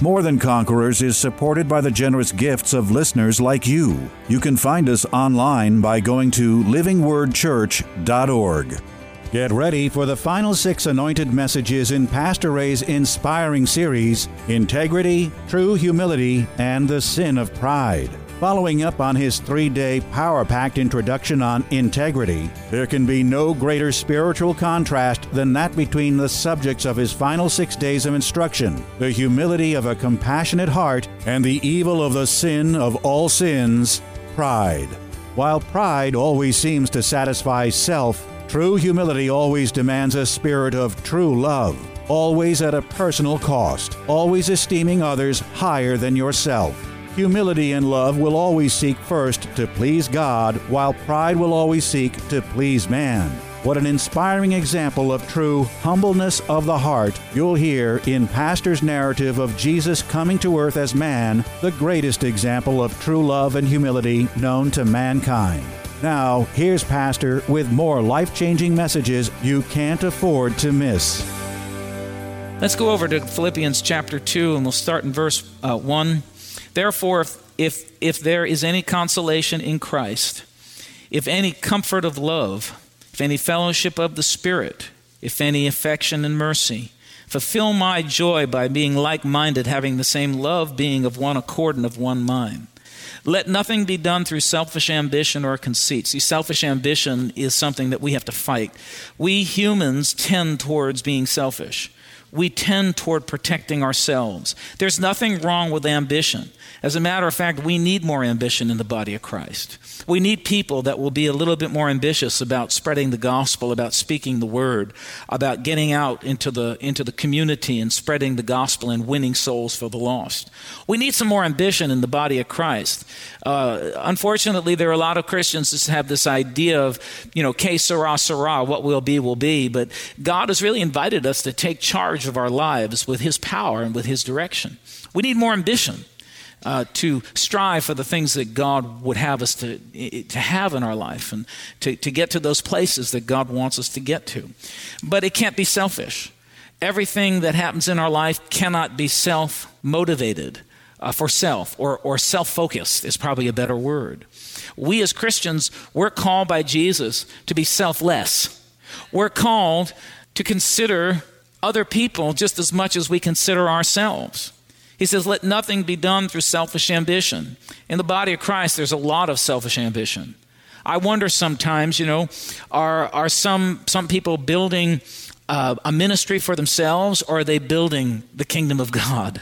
More Than Conquerors is supported by the generous gifts of listeners like you. You can find us online by going to livingwordchurch.org. Get ready for the final six anointed messages in Pastor Ray's inspiring series Integrity, True Humility, and the Sin of Pride. Following up on his three day power packed introduction on integrity, there can be no greater spiritual contrast than that between the subjects of his final six days of instruction the humility of a compassionate heart and the evil of the sin of all sins, pride. While pride always seems to satisfy self, true humility always demands a spirit of true love, always at a personal cost, always esteeming others higher than yourself. Humility and love will always seek first to please God, while pride will always seek to please man. What an inspiring example of true humbleness of the heart you'll hear in Pastor's narrative of Jesus coming to earth as man, the greatest example of true love and humility known to mankind. Now, here's Pastor with more life changing messages you can't afford to miss. Let's go over to Philippians chapter 2, and we'll start in verse uh, 1. Therefore, if, if, if there is any consolation in Christ, if any comfort of love, if any fellowship of the Spirit, if any affection and mercy, fulfill my joy by being like minded, having the same love, being of one accord and of one mind. Let nothing be done through selfish ambition or conceit. See, selfish ambition is something that we have to fight. We humans tend towards being selfish. We tend toward protecting ourselves. There's nothing wrong with ambition. As a matter of fact, we need more ambition in the body of Christ. We need people that will be a little bit more ambitious about spreading the gospel, about speaking the word, about getting out into the, into the community and spreading the gospel and winning souls for the lost. We need some more ambition in the body of Christ. Uh, unfortunately, there are a lot of Christians that have this idea of, you know, que sera, sera, what will be, will be. But God has really invited us to take charge of our lives with His power and with His direction. We need more ambition uh, to strive for the things that God would have us to, to have in our life and to, to get to those places that God wants us to get to. But it can't be selfish. Everything that happens in our life cannot be self motivated. Uh, for self or, or self focused is probably a better word. We as Christians, we're called by Jesus to be selfless. We're called to consider other people just as much as we consider ourselves. He says, Let nothing be done through selfish ambition. In the body of Christ, there's a lot of selfish ambition. I wonder sometimes, you know, are, are some, some people building uh, a ministry for themselves or are they building the kingdom of God?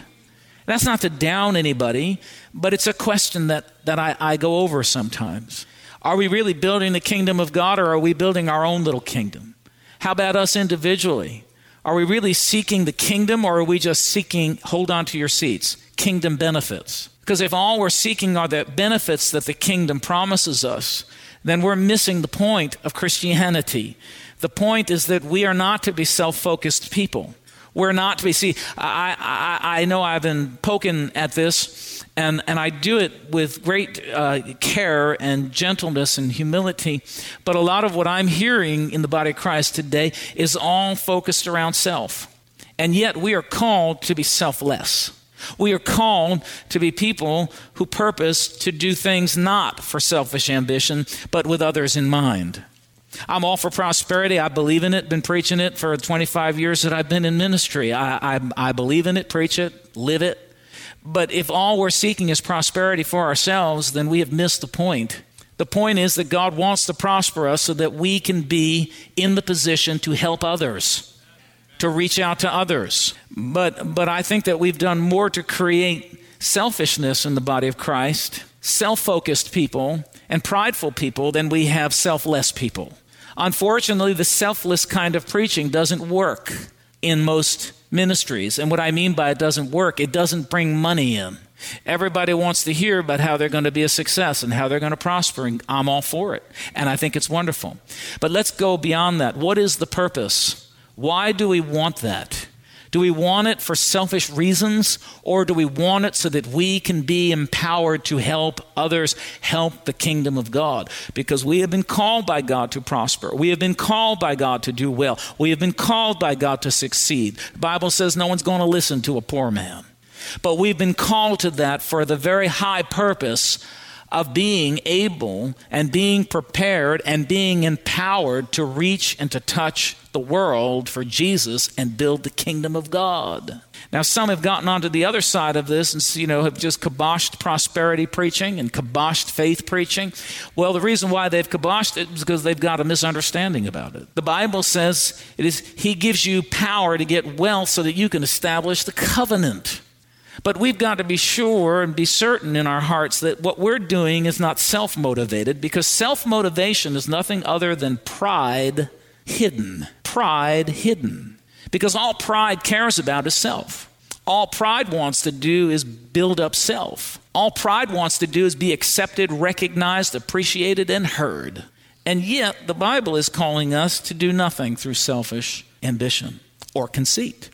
That's not to down anybody, but it's a question that, that I, I go over sometimes. Are we really building the kingdom of God or are we building our own little kingdom? How about us individually? Are we really seeking the kingdom or are we just seeking, hold on to your seats, kingdom benefits? Because if all we're seeking are the benefits that the kingdom promises us, then we're missing the point of Christianity. The point is that we are not to be self focused people. We're not to be. See, I, I, I know I've been poking at this, and, and I do it with great uh, care and gentleness and humility. But a lot of what I'm hearing in the body of Christ today is all focused around self. And yet we are called to be selfless. We are called to be people who purpose to do things not for selfish ambition, but with others in mind. I'm all for prosperity. I believe in it, been preaching it for 25 years that I've been in ministry. I, I, I, believe in it, preach it, live it. But if all we're seeking is prosperity for ourselves, then we have missed the point. The point is that God wants to prosper us so that we can be in the position to help others, to reach out to others. But, but I think that we've done more to create selfishness in the body of Christ, self focused people, and prideful people than we have selfless people. Unfortunately, the selfless kind of preaching doesn't work in most ministries. And what I mean by it doesn't work, it doesn't bring money in. Everybody wants to hear about how they're going to be a success and how they're going to prosper, and I'm all for it. And I think it's wonderful. But let's go beyond that. What is the purpose? Why do we want that? Do we want it for selfish reasons, or do we want it so that we can be empowered to help others help the kingdom of God? Because we have been called by God to prosper. We have been called by God to do well. We have been called by God to succeed. The Bible says no one's going to listen to a poor man. But we've been called to that for the very high purpose of being able and being prepared and being empowered to reach and to touch the world for Jesus and build the kingdom of God. Now, some have gotten onto the other side of this and, you know, have just kiboshed prosperity preaching and kiboshed faith preaching. Well, the reason why they've kiboshed it is because they've got a misunderstanding about it. The Bible says it is He gives you power to get wealth so that you can establish the covenant. But we've got to be sure and be certain in our hearts that what we're doing is not self motivated because self motivation is nothing other than pride hidden. Pride hidden. Because all pride cares about is self. All pride wants to do is build up self. All pride wants to do is be accepted, recognized, appreciated, and heard. And yet, the Bible is calling us to do nothing through selfish ambition or conceit.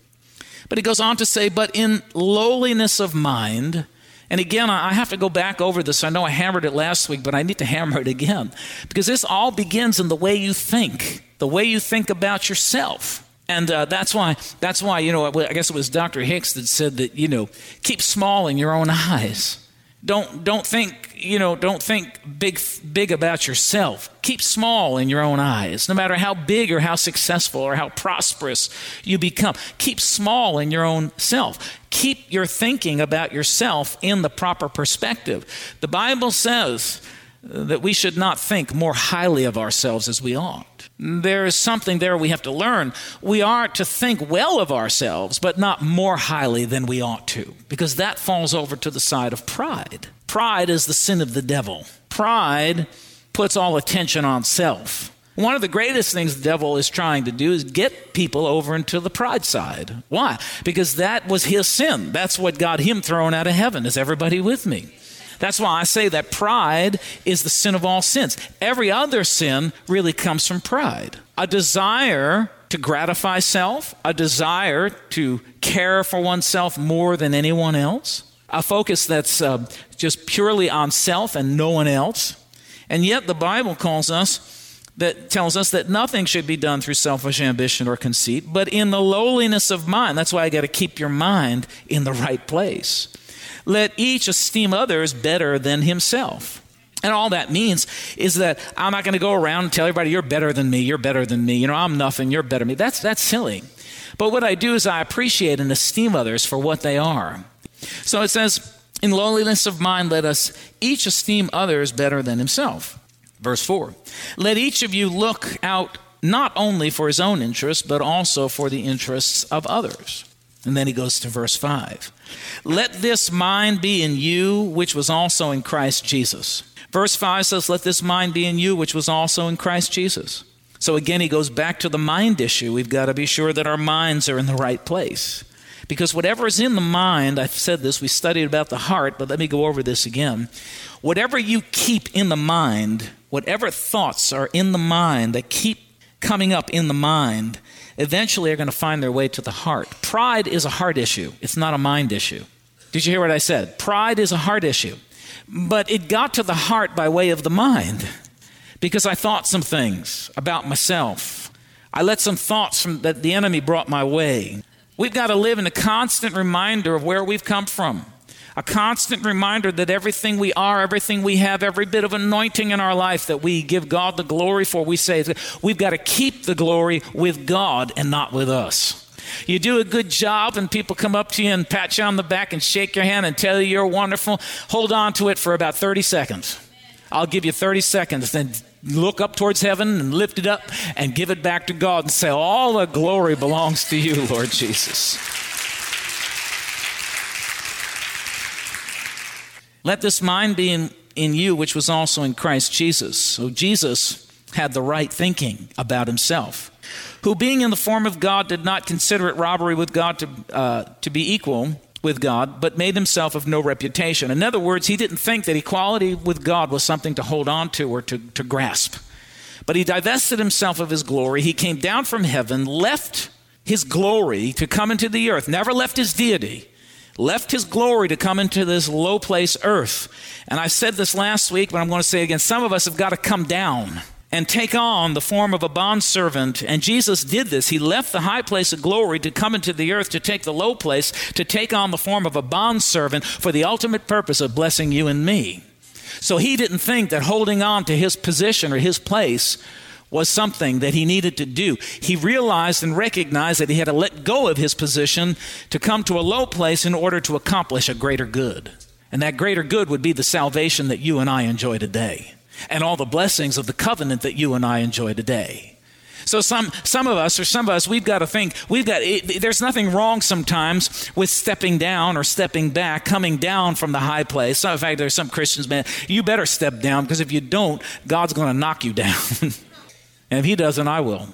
But he goes on to say, but in lowliness of mind, and again, I have to go back over this. I know I hammered it last week, but I need to hammer it again. Because this all begins in the way you think, the way you think about yourself. And uh, that's why, that's why, you know, I guess it was Dr. Hicks that said that, you know, keep small in your own eyes. Don't, don't think, you know, don't think big, big about yourself. Keep small in your own eyes, no matter how big or how successful or how prosperous you become. Keep small in your own self. Keep your thinking about yourself in the proper perspective. The Bible says that we should not think more highly of ourselves as we ought. There is something there we have to learn. We are to think well of ourselves, but not more highly than we ought to, because that falls over to the side of pride. Pride is the sin of the devil. Pride puts all attention on self. One of the greatest things the devil is trying to do is get people over into the pride side. Why? Because that was his sin. That's what got him thrown out of heaven. Is everybody with me? That's why I say that pride is the sin of all sins. Every other sin really comes from pride. A desire to gratify self, a desire to care for oneself more than anyone else, a focus that's uh, just purely on self and no one else. And yet the Bible calls us that tells us that nothing should be done through selfish ambition or conceit, but in the lowliness of mind. That's why I got to keep your mind in the right place. Let each esteem others better than himself. And all that means is that I'm not going to go around and tell everybody, you're better than me, you're better than me, you know, I'm nothing, you're better than me. That's, that's silly. But what I do is I appreciate and esteem others for what they are. So it says, in lowliness of mind, let us each esteem others better than himself. Verse 4 Let each of you look out not only for his own interests, but also for the interests of others. And then he goes to verse 5. Let this mind be in you, which was also in Christ Jesus. Verse 5 says, Let this mind be in you, which was also in Christ Jesus. So again, he goes back to the mind issue. We've got to be sure that our minds are in the right place. Because whatever is in the mind, I've said this, we studied about the heart, but let me go over this again. Whatever you keep in the mind, whatever thoughts are in the mind that keep coming up in the mind, eventually are going to find their way to the heart. Pride is a heart issue, it's not a mind issue. Did you hear what I said? Pride is a heart issue. But it got to the heart by way of the mind because I thought some things about myself. I let some thoughts from, that the enemy brought my way. We've got to live in a constant reminder of where we've come from a constant reminder that everything we are, everything we have, every bit of anointing in our life that we give God the glory for, we say we've got to keep the glory with God and not with us. You do a good job, and people come up to you and pat you on the back and shake your hand and tell you you're wonderful. Hold on to it for about 30 seconds. I'll give you 30 seconds, then look up towards heaven and lift it up and give it back to God and say, All the glory belongs to you, Lord Jesus. Let this mind be in, in you, which was also in Christ Jesus. So Jesus had the right thinking about himself. who being in the form of God did not consider it robbery with God to, uh, to be equal with God, but made himself of no reputation. In other words, he didn't think that equality with God was something to hold on to or to, to grasp. But he divested himself of his glory. He came down from heaven, left his glory to come into the earth, never left his deity, left his glory to come into this low place, earth. And I said this last week, but I'm going to say it again. Some of us have got to come down and take on the form of a bondservant. And Jesus did this. He left the high place of glory to come into the earth to take the low place, to take on the form of a bondservant for the ultimate purpose of blessing you and me. So he didn't think that holding on to his position or his place was something that he needed to do. He realized and recognized that he had to let go of his position to come to a low place in order to accomplish a greater good. And that greater good would be the salvation that you and I enjoy today and all the blessings of the covenant that you and I enjoy today. So some some of us or some of us we've got to think we've got it, there's nothing wrong sometimes with stepping down or stepping back, coming down from the high place. So in fact, there's some Christians, man, you better step down because if you don't, God's going to knock you down. and if He doesn't, I will.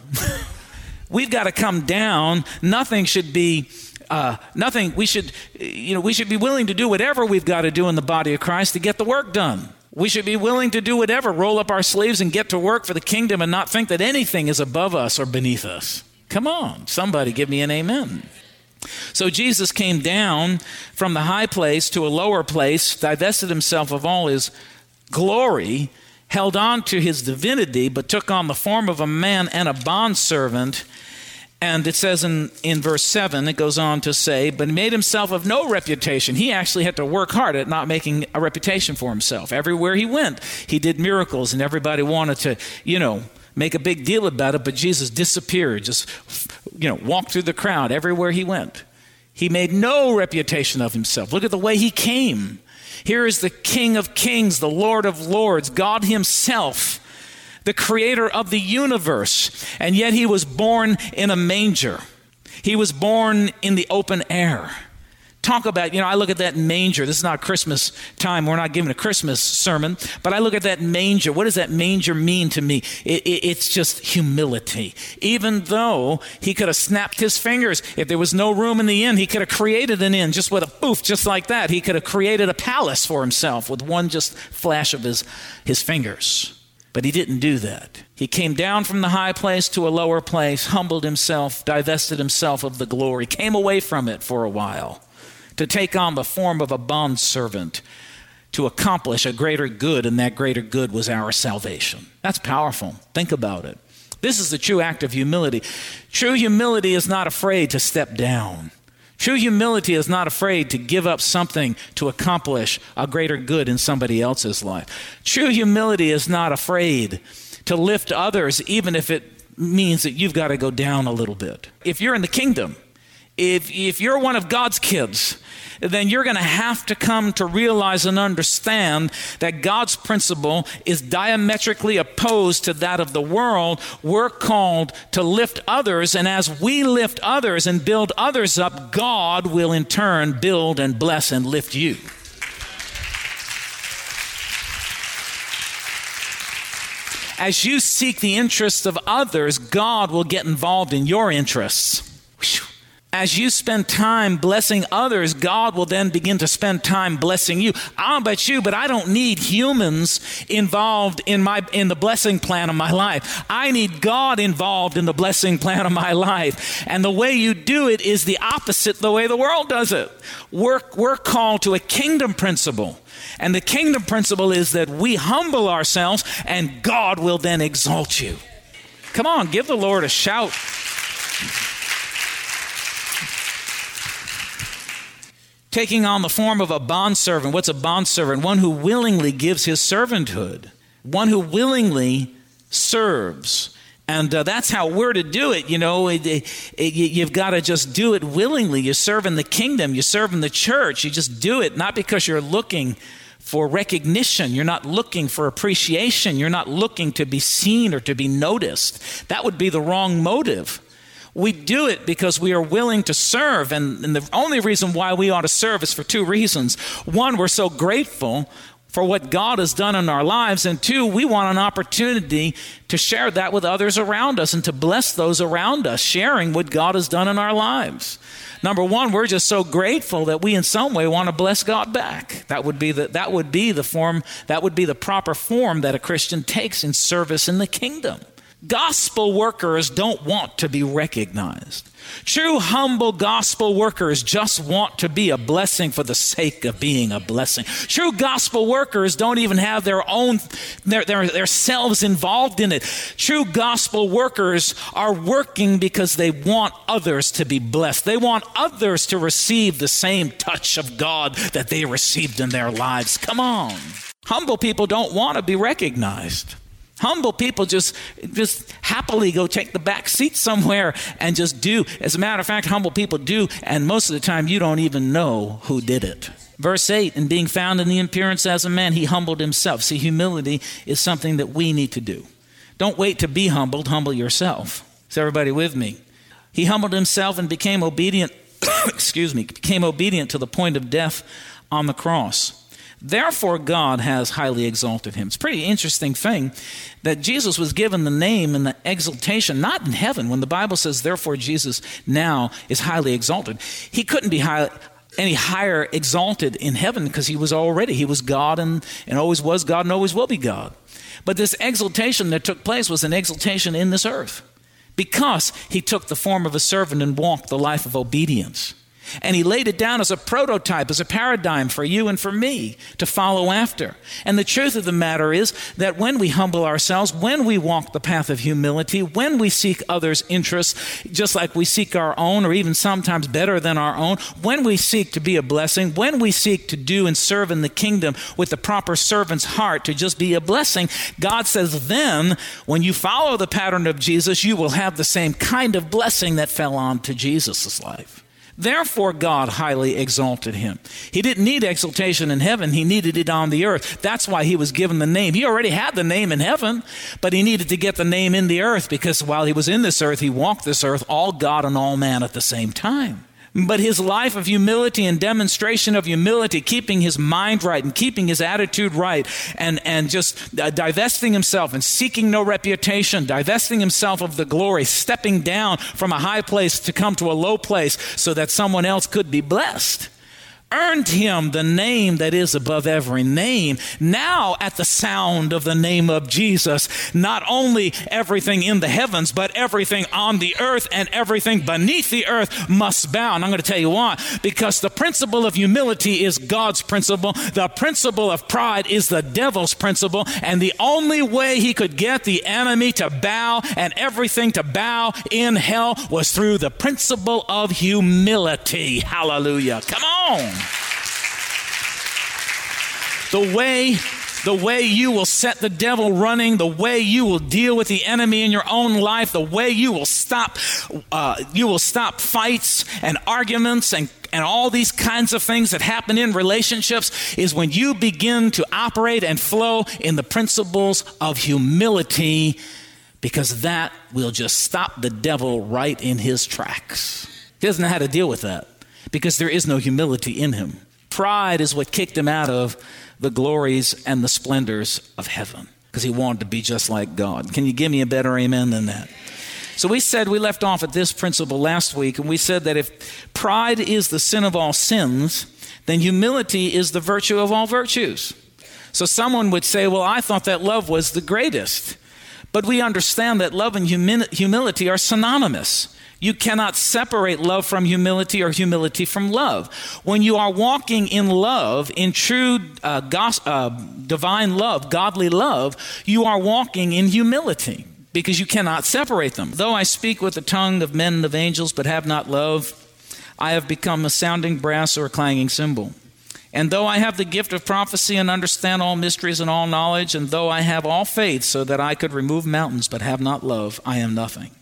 we've got to come down. Nothing should be uh, nothing we should you know we should be willing to do whatever we've got to do in the body of christ to get the work done we should be willing to do whatever, roll up our sleeves and get to work for the kingdom and not think that anything is above us or beneath us. Come on, somebody give me an amen. So Jesus came down from the high place to a lower place, divested himself of all his glory, held on to his divinity, but took on the form of a man and a bondservant and it says in, in verse 7, it goes on to say, but made himself of no reputation. He actually had to work hard at not making a reputation for himself. Everywhere he went, he did miracles, and everybody wanted to, you know, make a big deal about it, but Jesus disappeared, just, you know, walked through the crowd everywhere he went. He made no reputation of himself. Look at the way he came. Here is the King of Kings, the Lord of Lords, God Himself the creator of the universe, and yet he was born in a manger. He was born in the open air. Talk about, you know, I look at that manger. This is not Christmas time. We're not giving a Christmas sermon, but I look at that manger. What does that manger mean to me? It, it, it's just humility. Even though he could have snapped his fingers, if there was no room in the inn, he could have created an inn just with a poof, just like that. He could have created a palace for himself with one just flash of his, his fingers. But he didn't do that. He came down from the high place to a lower place, humbled himself, divested himself of the glory, came away from it for a while to take on the form of a bondservant to accomplish a greater good, and that greater good was our salvation. That's powerful. Think about it. This is the true act of humility. True humility is not afraid to step down. True humility is not afraid to give up something to accomplish a greater good in somebody else's life. True humility is not afraid to lift others, even if it means that you've got to go down a little bit. If you're in the kingdom, if, if you're one of God's kids, then you're going to have to come to realize and understand that God's principle is diametrically opposed to that of the world. We're called to lift others, and as we lift others and build others up, God will in turn build and bless and lift you. As you seek the interests of others, God will get involved in your interests. As you spend time blessing others, God will then begin to spend time blessing you. I don't know about you, but I don't need humans involved in my in the blessing plan of my life. I need God involved in the blessing plan of my life. And the way you do it is the opposite the way the world does it. We're, we're called to a kingdom principle. And the kingdom principle is that we humble ourselves and God will then exalt you. Come on, give the Lord a shout. Taking on the form of a bondservant. What's a bondservant? One who willingly gives his servanthood, one who willingly serves. And uh, that's how we're to do it. You know, it, it, it, you've got to just do it willingly. You serve in the kingdom, you serve in the church. You just do it, not because you're looking for recognition. You're not looking for appreciation. You're not looking to be seen or to be noticed. That would be the wrong motive. We do it because we are willing to serve. And, and the only reason why we ought to serve is for two reasons. One, we're so grateful for what God has done in our lives. And two, we want an opportunity to share that with others around us and to bless those around us, sharing what God has done in our lives. Number one, we're just so grateful that we in some way want to bless God back. That would be the, that would be the form, that would be the proper form that a Christian takes in service in the kingdom. Gospel workers don't want to be recognized. True humble gospel workers just want to be a blessing for the sake of being a blessing. True gospel workers don't even have their own their, their, their selves involved in it. True gospel workers are working because they want others to be blessed. They want others to receive the same touch of God that they received in their lives. Come on. Humble people don't want to be recognized. Humble people just just happily go take the back seat somewhere and just do. As a matter of fact, humble people do, and most of the time you don't even know who did it. Verse 8, and being found in the appearance as a man, he humbled himself. See, humility is something that we need to do. Don't wait to be humbled, humble yourself. Is everybody with me? He humbled himself and became obedient, excuse me, became obedient to the point of death on the cross. Therefore, God has highly exalted him. It's a pretty interesting thing that Jesus was given the name and the exaltation, not in heaven. When the Bible says, therefore, Jesus now is highly exalted, he couldn't be high, any higher exalted in heaven because he was already. He was God and, and always was God and always will be God. But this exaltation that took place was an exaltation in this earth because he took the form of a servant and walked the life of obedience. And he laid it down as a prototype, as a paradigm for you and for me to follow after. And the truth of the matter is that when we humble ourselves, when we walk the path of humility, when we seek others' interests, just like we seek our own, or even sometimes better than our own, when we seek to be a blessing, when we seek to do and serve in the kingdom with the proper servant's heart to just be a blessing, God says, then when you follow the pattern of Jesus, you will have the same kind of blessing that fell on to Jesus' life. Therefore, God highly exalted him. He didn't need exaltation in heaven, he needed it on the earth. That's why he was given the name. He already had the name in heaven, but he needed to get the name in the earth because while he was in this earth, he walked this earth, all God and all man at the same time. But his life of humility and demonstration of humility, keeping his mind right and keeping his attitude right, and, and just uh, divesting himself and seeking no reputation, divesting himself of the glory, stepping down from a high place to come to a low place so that someone else could be blessed earned him the name that is above every name. Now, at the sound of the name of Jesus, not only everything in the heavens, but everything on the earth and everything beneath the earth must bow. And I'm going to tell you why. Because the principle of humility is God's principle, the principle of pride is the devil's principle, and the only way he could get the enemy to bow and everything to bow in hell was through the principle of humility. Hallelujah. Come on. The way the way you will set the devil running, the way you will deal with the enemy in your own life, the way you will stop, uh, you will stop fights and arguments and and all these kinds of things that happen in relationships is when you begin to operate and flow in the principles of humility, because that will just stop the devil right in his tracks. He doesn't know how to deal with that because there is no humility in him. Pride is what kicked him out of the glories and the splendors of heaven because he wanted to be just like God. Can you give me a better amen than that? So we said we left off at this principle last week, and we said that if pride is the sin of all sins, then humility is the virtue of all virtues. So someone would say, Well, I thought that love was the greatest. But we understand that love and humi- humility are synonymous. You cannot separate love from humility or humility from love. When you are walking in love, in true uh, gos- uh, divine love, godly love, you are walking in humility because you cannot separate them. Though I speak with the tongue of men and of angels but have not love, I have become a sounding brass or a clanging cymbal. And though I have the gift of prophecy and understand all mysteries and all knowledge, and though I have all faith so that I could remove mountains but have not love, I am nothing.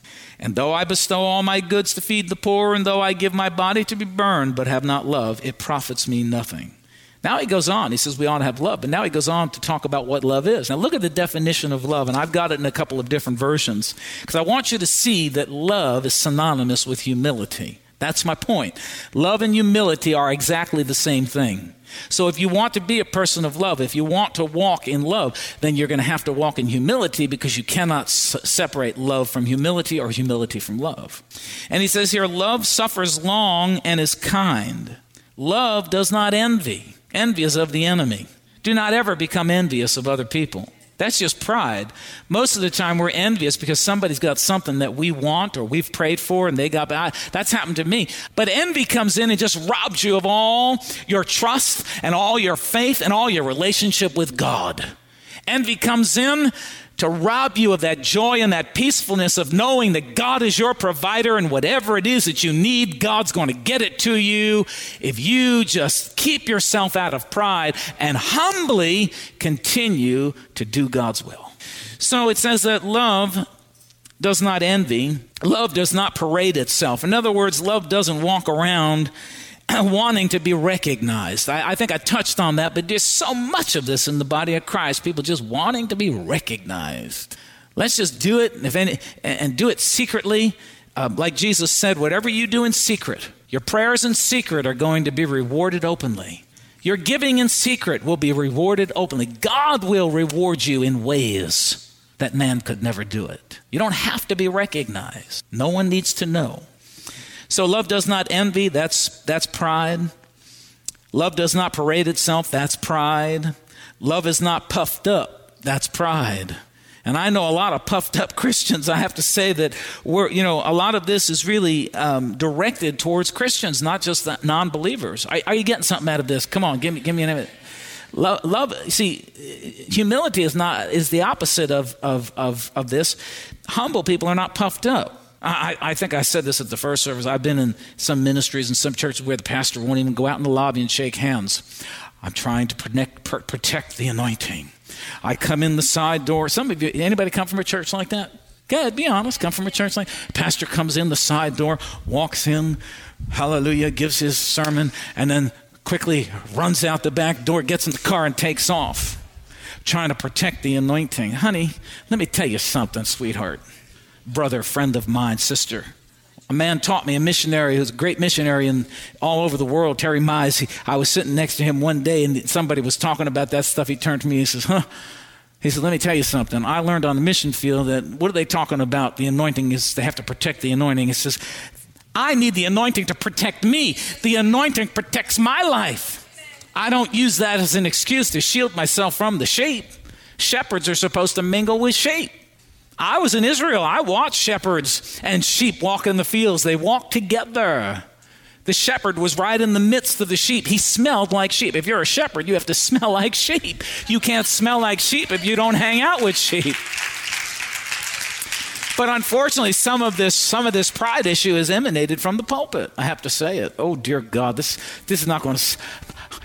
And though I bestow all my goods to feed the poor, and though I give my body to be burned, but have not love, it profits me nothing. Now he goes on. He says we ought to have love, but now he goes on to talk about what love is. Now look at the definition of love, and I've got it in a couple of different versions because I want you to see that love is synonymous with humility. That's my point. Love and humility are exactly the same thing. So if you want to be a person of love, if you want to walk in love, then you're going to have to walk in humility because you cannot s- separate love from humility or humility from love. And he says here, love suffers long and is kind. Love does not envy. Envy is of the enemy. Do not ever become envious of other people. That's just pride. Most of the time, we're envious because somebody's got something that we want or we've prayed for and they got. That's happened to me. But envy comes in and just robs you of all your trust and all your faith and all your relationship with God. Envy comes in to rob you of that joy and that peacefulness of knowing that God is your provider and whatever it is that you need, God's going to get it to you if you just keep yourself out of pride and humbly continue to do God's will. So it says that love does not envy, love does not parade itself. In other words, love doesn't walk around wanting to be recognized. I, I, think I touched on that, but there's so much of this in the body of Christ. People just wanting to be recognized. Let's just do it, any, and do it secretly. Uh, like Jesus said, whatever you do in secret, your prayers in secret are going to be rewarded openly. Your giving in secret will be rewarded openly. God will reward you in ways that man could never do it. You don't have to be recognized. No one needs to know. So love does not envy, that's, that's pride. Love does not parade itself, that's pride. Love is not puffed up, that's pride. And I know a lot of puffed up Christians. I have to say that we're, you know, a lot of this is really um, directed towards Christians, not just non believers. Are, are, you getting something out of this? Come on, give me, give me an minute. Love, love, see, humility is not is the opposite of, of, of, of this. Humble people are not puffed up. I, I, think I said this at the first service. I've been in some ministries and some churches where the pastor won't even go out in the lobby and shake hands. I'm trying to protect, protect the anointing. I come in the side door. Some of you, anybody come from a church like that? Good, be honest. Come from a church like pastor comes in the side door, walks in, hallelujah, gives his sermon, and then quickly runs out the back door, gets in the car, and takes off, trying to protect the anointing. Honey, let me tell you something, sweetheart brother, friend of mine, sister. A man taught me, a missionary who's a great missionary in all over the world, Terry Mize. He, I was sitting next to him one day and somebody was talking about that stuff. He turned to me and he says, Huh? He said, Let me tell you something. I learned on the mission field that what are they talking about? The anointing is they have to protect the anointing. He says, I need the anointing to protect me. The anointing protects my life. I don't use that as an excuse to shield myself from the sheep. Shepherds are supposed to mingle with sheep. I was in Israel. I watched shepherds and sheep walk in the fields. They walked together. The shepherd was right in the midst of the sheep. He smelled like sheep. If you're a shepherd, you have to smell like sheep. You can't smell like sheep if you don't hang out with sheep. But unfortunately, some of this some of this pride issue is emanated from the pulpit. I have to say it. Oh dear God, this this is not going to.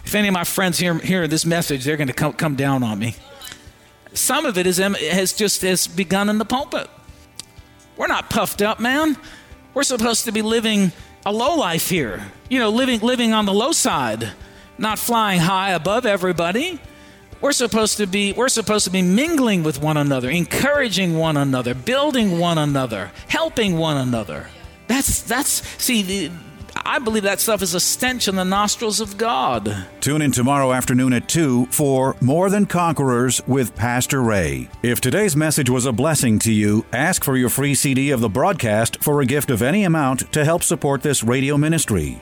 If any of my friends hear hear this message, they're going to come, come down on me. Some of it is, has just has begun in the pulpit. We're not puffed up, man. We're supposed to be living a low life here. You know, living living on the low side, not flying high above everybody. We're supposed to be we're supposed to be mingling with one another, encouraging one another, building one another, helping one another. That's that's see the, I believe that stuff is a stench in the nostrils of God. Tune in tomorrow afternoon at 2 for More Than Conquerors with Pastor Ray. If today's message was a blessing to you, ask for your free CD of the broadcast for a gift of any amount to help support this radio ministry.